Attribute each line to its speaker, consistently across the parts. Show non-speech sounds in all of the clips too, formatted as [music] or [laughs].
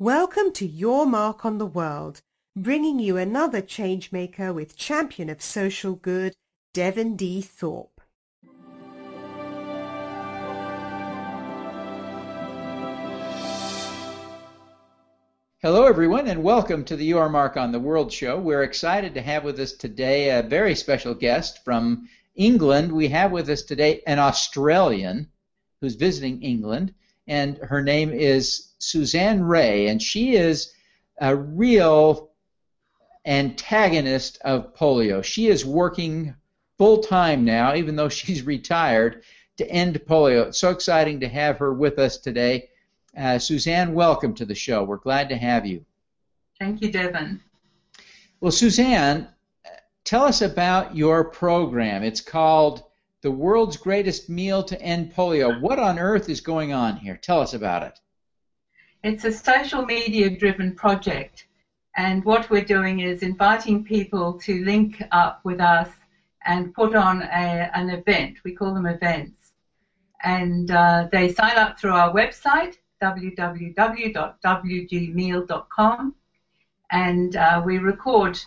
Speaker 1: Welcome to Your Mark on the World, bringing you another changemaker with champion of social good, Devin D. Thorpe.
Speaker 2: Hello, everyone, and welcome to the Your Mark on the World show. We're excited to have with us today a very special guest from England. We have with us today an Australian who's visiting England, and her name is Susanne Rea, and she is a real antagonist of polio. She is working full time now, even though [laughs] she's retired, to end polio. It's so exciting to have her with us today. Uh, Susanne, welcome to the show. We're glad to have you.
Speaker 3: Thank you, Devin.
Speaker 2: Well, Susanne, tell us about your program. It's called The World's Greatest Meal to End Polio. What on earth is going on here? Tell us about it.
Speaker 3: It's a social media driven project, and what we're doing is inviting people to link up with us and put on a, an event. We call them events. And uh, they sign up through our website, www.wgmeal.com, and uh, we record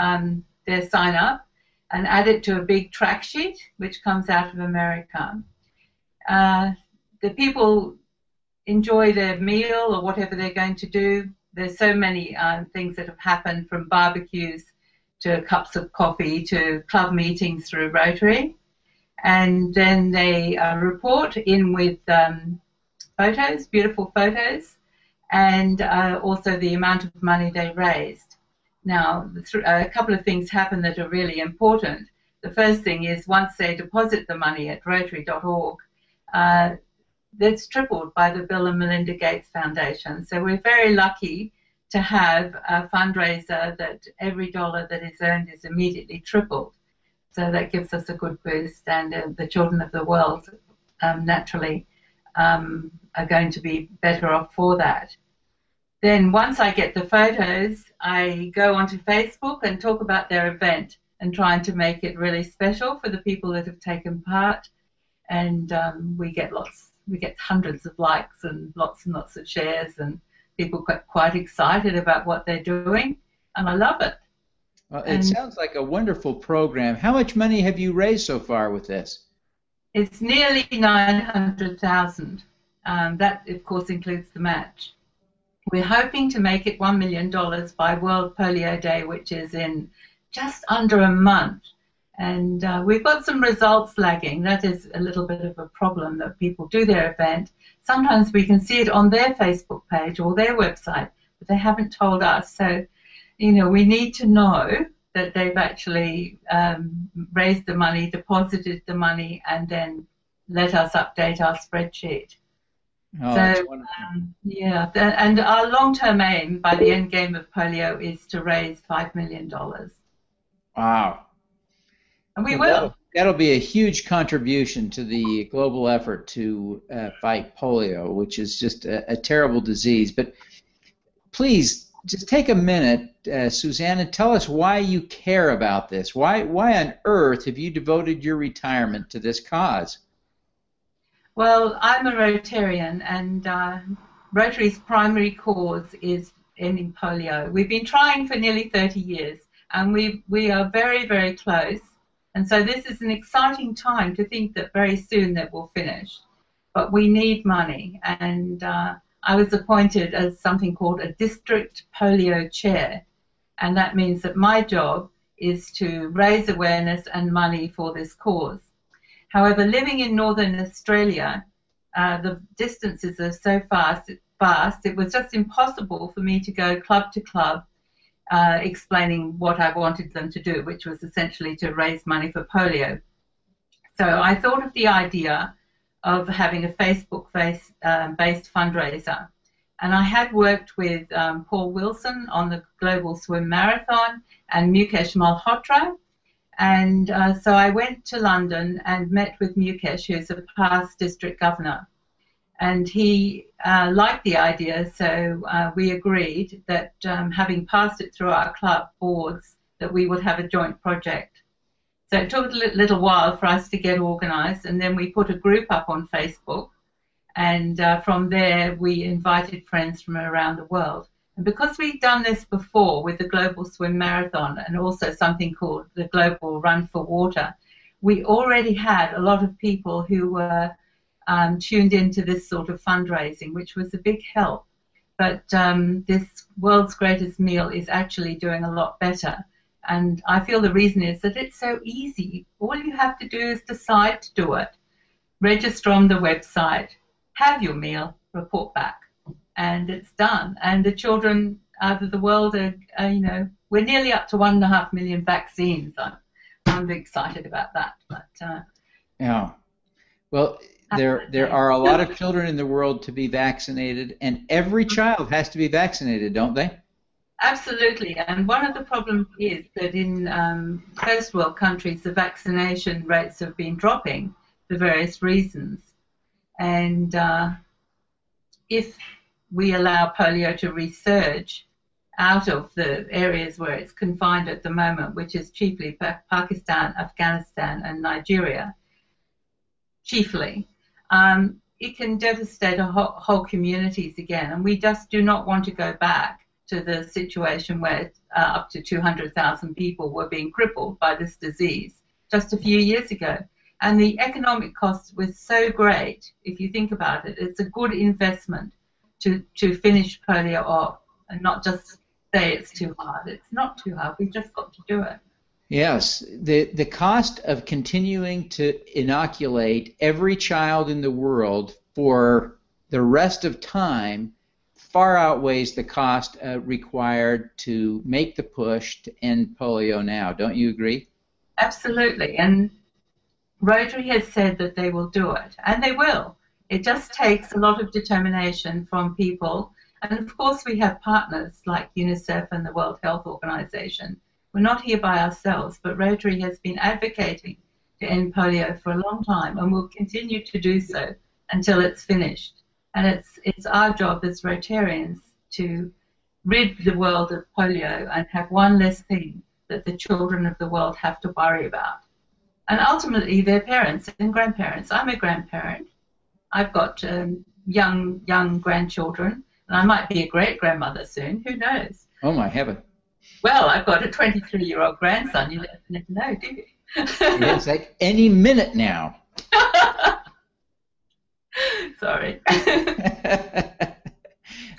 Speaker 3: um, their sign up and add it to a big track sheet which comes out of America. Uh, the people enjoy their meal or whatever they're going to do. There's so many uh, things that have happened from barbecues to cups of coffee to club meetings through Rotary. And then they uh, report in with um, photos, beautiful photos, and uh, also the amount of money they raised. Now, a couple of things happen that are really important. The first thing is once they deposit the money at Rotary.org, uh, that's tripled by the Bill and Melinda Gates Foundation. So we're very lucky to have a fundraiser that every dollar that is earned is immediately tripled. So that gives us a good boost, and uh, the children of the world um, naturally um, are going to be better off for that. Then once I get the photos, I go onto Facebook and talk about their event and trying to make it really special for the people that have taken part. And um, we get lots, we get hundreds of likes and lots and lots of shares, and people get quite excited about what they're doing, and I love it.
Speaker 2: Well, it and sounds like a wonderful program. How much money have you raised so far with this?
Speaker 3: It's nearly 900,000. Um, that, of course, includes the match. We're hoping to make it $1 million by World Polio Day, which is in just under a month. And uh, we've got some results lagging. That is a little bit of a problem that people do their event. Sometimes we can see it on their Facebook page or their website, but they haven't told us. So, you know, we need to know that they've actually um, raised the money, deposited the money, and then let us update our spreadsheet.
Speaker 2: Oh, so, um,
Speaker 3: yeah, and our long-term aim by the end game of polio is to raise five million dollars.
Speaker 2: Wow.
Speaker 3: And we will.
Speaker 2: That'll, that'll, be a huge contribution to the global effort to uh, fight polio, which is just a, a terrible disease. But please just take a minute, uh, Susanne, and tell us why you care about this. Why, why on earth have you devoted your retirement to this cause?
Speaker 3: Well, I'm a Rotarian, and uh, Rotary's primary cause is ending polio. We've been trying for nearly 30 years, and we we are very, very close. And so this is an exciting time to think that very soon that we'll finish. But we need money, and uh, I was appointed as something called a district polio chair, and that means that my job is to raise awareness and money for this cause. However, living in northern Australia, uh, the distances are so fast, fast, it was just impossible for me to go club to club uh, explaining what I wanted them to do, which was essentially to raise money for polio. So I thought of the idea of having a Facebook based, um, based fundraiser. And I had worked with um, Paul Wilson on the Global Swim Marathon and Mukesh Malhotra. And uh, so I went to London and met with Mukesh, who's a past district governor. And he uh, liked the idea, so uh, we agreed that um, having passed it through our club boards, that we would have a joint project. So it took a little while for us to get organised, and then we put a group up on Facebook, And uh, from there, we invited friends from around the world. And because we'd done this before with the Global Swim Marathon and also something called the Global Run for Water, we already had a lot of people who were um, tuned into this sort of fundraising, which was a big help. But um, this World's Greatest Meal is actually doing a lot better. And I feel the reason is that it's so easy. All you have to do is decide to do it. Register on the website, have your meal, report back, and it's done. And the children out of the world are, are you know, we're nearly up to one and a half million vaccines. I'm, I'm excited about that. But uh,
Speaker 2: yeah, well, there [laughs] there are a lot of children in the world to be vaccinated, and every child has to be vaccinated, don't they?
Speaker 3: Absolutely, and one of the problems is that in um, first world countries, the vaccination rates have been dropping for various reasons, and uh, if we allow polio to resurge out of the areas where it's confined at the moment, which is chiefly pa- Pakistan, Afghanistan, and Nigeria, chiefly, um, it can devastate whole, whole, communities again. And we just do not want to go back to the situation where uh, up to 200,000 people were being crippled by this disease just a few years ago. And the economic cost was so great, if you think about it, it's a good investment to, to finish polio off and not just say it's too hard. It's not too hard. We've just got to do it.
Speaker 2: Yes, the the cost of continuing to inoculate every child in the world for the rest of time far outweighs the cost uh, required to make the push to end polio now. Don't you agree?
Speaker 3: Absolutely, and Rotary has said that they will do it, and they will. It just takes a lot of determination from people. And of course, we have partners like UNICEF and the World Health Organization. We're not here by ourselves, but Rotary has been advocating to end polio for a long time and will continue to do so until it's finished. And it's, it's our job as Rotarians to rid the world of polio and have one less thing that the children of the world have to worry about. And ultimately, their parents and grandparents. I'm a grandparent. I've got um, young young grandchildren, and I might be a great grandmother soon. Who knows?
Speaker 2: Oh my heaven!
Speaker 3: Well, I've got a 23 year old grandson. You never know, do you?
Speaker 2: it's like any minute now. [laughs]
Speaker 3: Sorry. [laughs]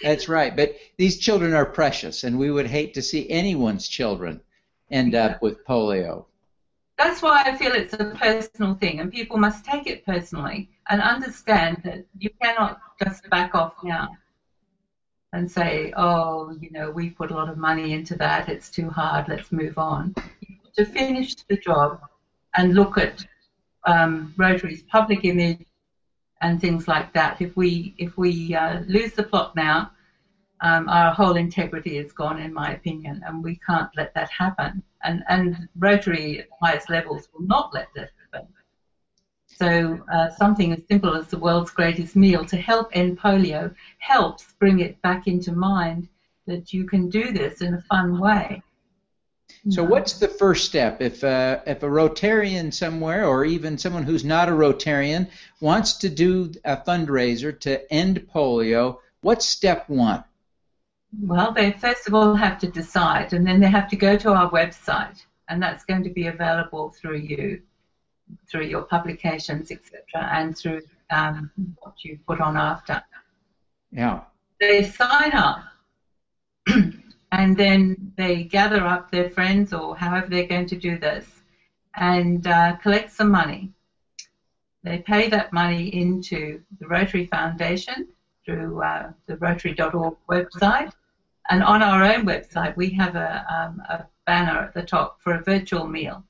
Speaker 2: That's right. But these children are precious, and we would hate to see anyone's children end up with polio
Speaker 3: that's why I feel it's a personal thing, and people must take it personally and understand that you cannot just back off now and say, oh, you know, we put a lot of money into that, it's too hard, let's move on. To finish the job and look at um, Rotary's public image and things like that. If we if we uh, lose the plot now, um, our whole integrity is gone, in my opinion, and we can't let that happen. And, and Rotary at highest levels will not let that happen. So uh, something as simple as the world's greatest meal to help end polio helps bring it back into mind that you can do this in a fun way.
Speaker 2: So what's the first step if uh, if a Rotarian somewhere, or even someone who's not a Rotarian, wants to do a fundraiser to end polio? What's step one?
Speaker 3: Well, they first of all have to decide, and then they have to go to our website, and that's going to be available through you, through your publications, etc., and through um, what you put on after.
Speaker 2: Yeah.
Speaker 3: They sign up, [clears throat] and then they gather up their friends or however they're going to do this, and uh, collect some money. They pay that money into the Rotary Foundation through uh, the Rotary.org website. And on our own website, we have a, um, a banner at the top for a virtual meal.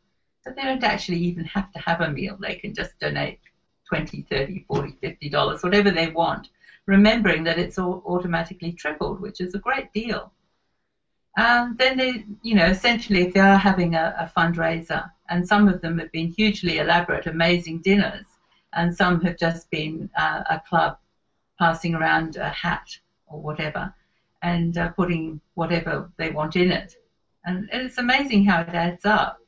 Speaker 3: So they don't actually even have to have a meal. They can just donate 20, 30, 40, 50 dollars, whatever they want, remembering that it's all automatically tripled, which is a great deal. And then they, you know, essentially if they are having a, a fundraiser, and some of them have been hugely elaborate, amazing dinners, and some have just been uh, a club passing around a hat or whatever and uh, putting whatever they want in it. And it's amazing how it adds up.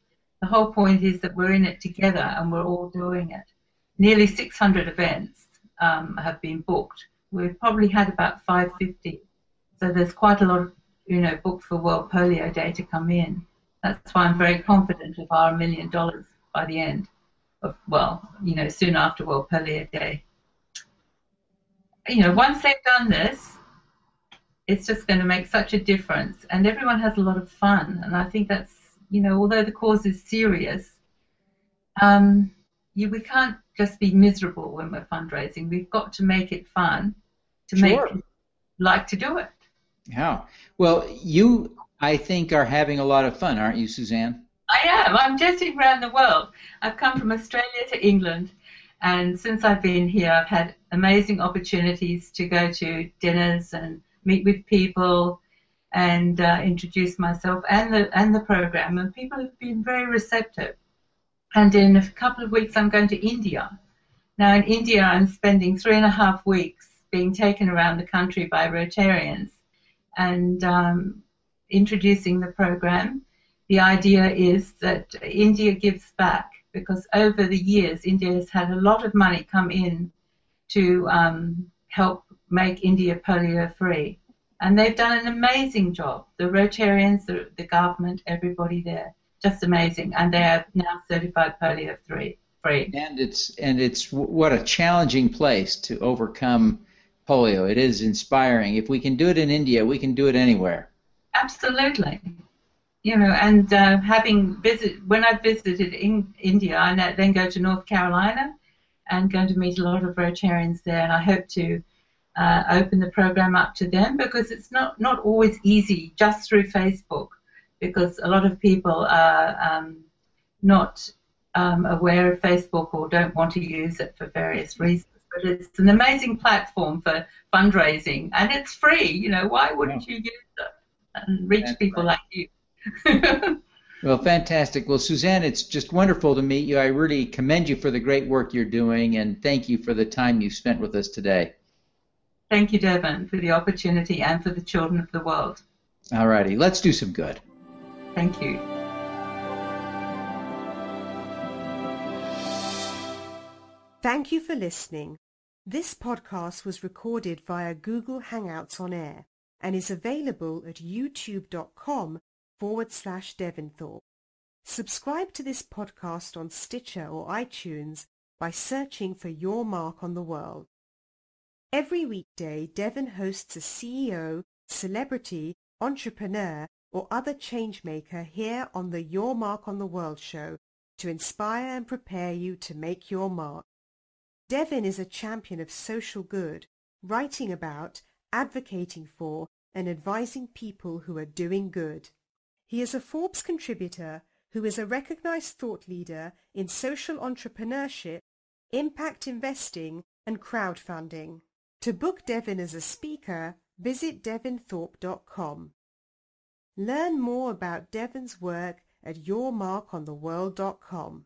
Speaker 3: The whole point is that we're in it together and we're all doing it. Nearly 600 events um, have been booked. We've probably had about 550. So there's quite a lot of, you know, booked for World Polio Day to come in. That's why I'm very confident of our million dollars by the end of, well, you know, soon after World Polio Day. You know, once they've done this, it's just going to make such a difference, and everyone has a lot of fun. And I think that's, you know, although the cause is serious, um, you, we can't just be miserable when we're fundraising. We've got to make it fun to
Speaker 2: Sure.
Speaker 3: make like to do it.
Speaker 2: Yeah. Well, you, I think, are having a lot of fun, aren't you, Susanne?
Speaker 3: I am. I'm jetting around the world. I've come from Australia to England, and since I've been here, I've had amazing opportunities to go to dinners and meet with people and uh, introduce myself and the and the program. And people have been very receptive. And in a couple of weeks, I'm going to India. Now, in India, I'm spending three and a half weeks being taken around the country by Rotarians and um, introducing the program. The idea is that India gives back because over the years, India has had a lot of money come in to um, help make India polio free. And they've done an amazing job. The Rotarians, the, the government, everybody there, just amazing. And they are now certified polio free. free.
Speaker 2: And it's and it's what a challenging place to overcome polio. It is inspiring. If we can do it in India, we can do it anywhere.
Speaker 3: Absolutely. You know, and uh, having visit when I visited in India, I then go to North Carolina and going to meet a lot of Rotarians there, and I hope to uh, open the program up to them because it's not not always easy just through Facebook because a lot of people are um, not um, aware of Facebook or don't want to use it for various reasons. But it's an amazing platform for fundraising, and it's free. You know, why wouldn't you use it and reach
Speaker 2: That's
Speaker 3: people
Speaker 2: right.
Speaker 3: like you? [laughs]
Speaker 2: Well, fantastic. Well, Susanne, it's just wonderful to meet you. I really commend you for the great work you're doing, and thank you for the time you've spent with us today.
Speaker 3: Thank you, Devin, for the opportunity and for the children of the world.
Speaker 2: All righty, let's do some good.
Speaker 3: Thank you.
Speaker 1: Thank you for listening. This podcast was recorded via Google Hangouts on Air and is available at youtube.com forward slash Devinthorpe. Subscribe to this podcast on Stitcher or iTunes by searching for Your Mark on the World. Every weekday, Devin hosts a CEO, celebrity, entrepreneur, or other changemaker here on the Your Mark on the World show to inspire and prepare you to make your mark. Devin is a champion of social good, writing about, advocating for, and advising people who are doing good. He is a Forbes contributor who is a recognized thought leader in social entrepreneurship, impact investing, and crowdfunding. To book Devin as a speaker, visit devinthorpe.com. Learn more about Devin's work at yourmarkontheworld.com.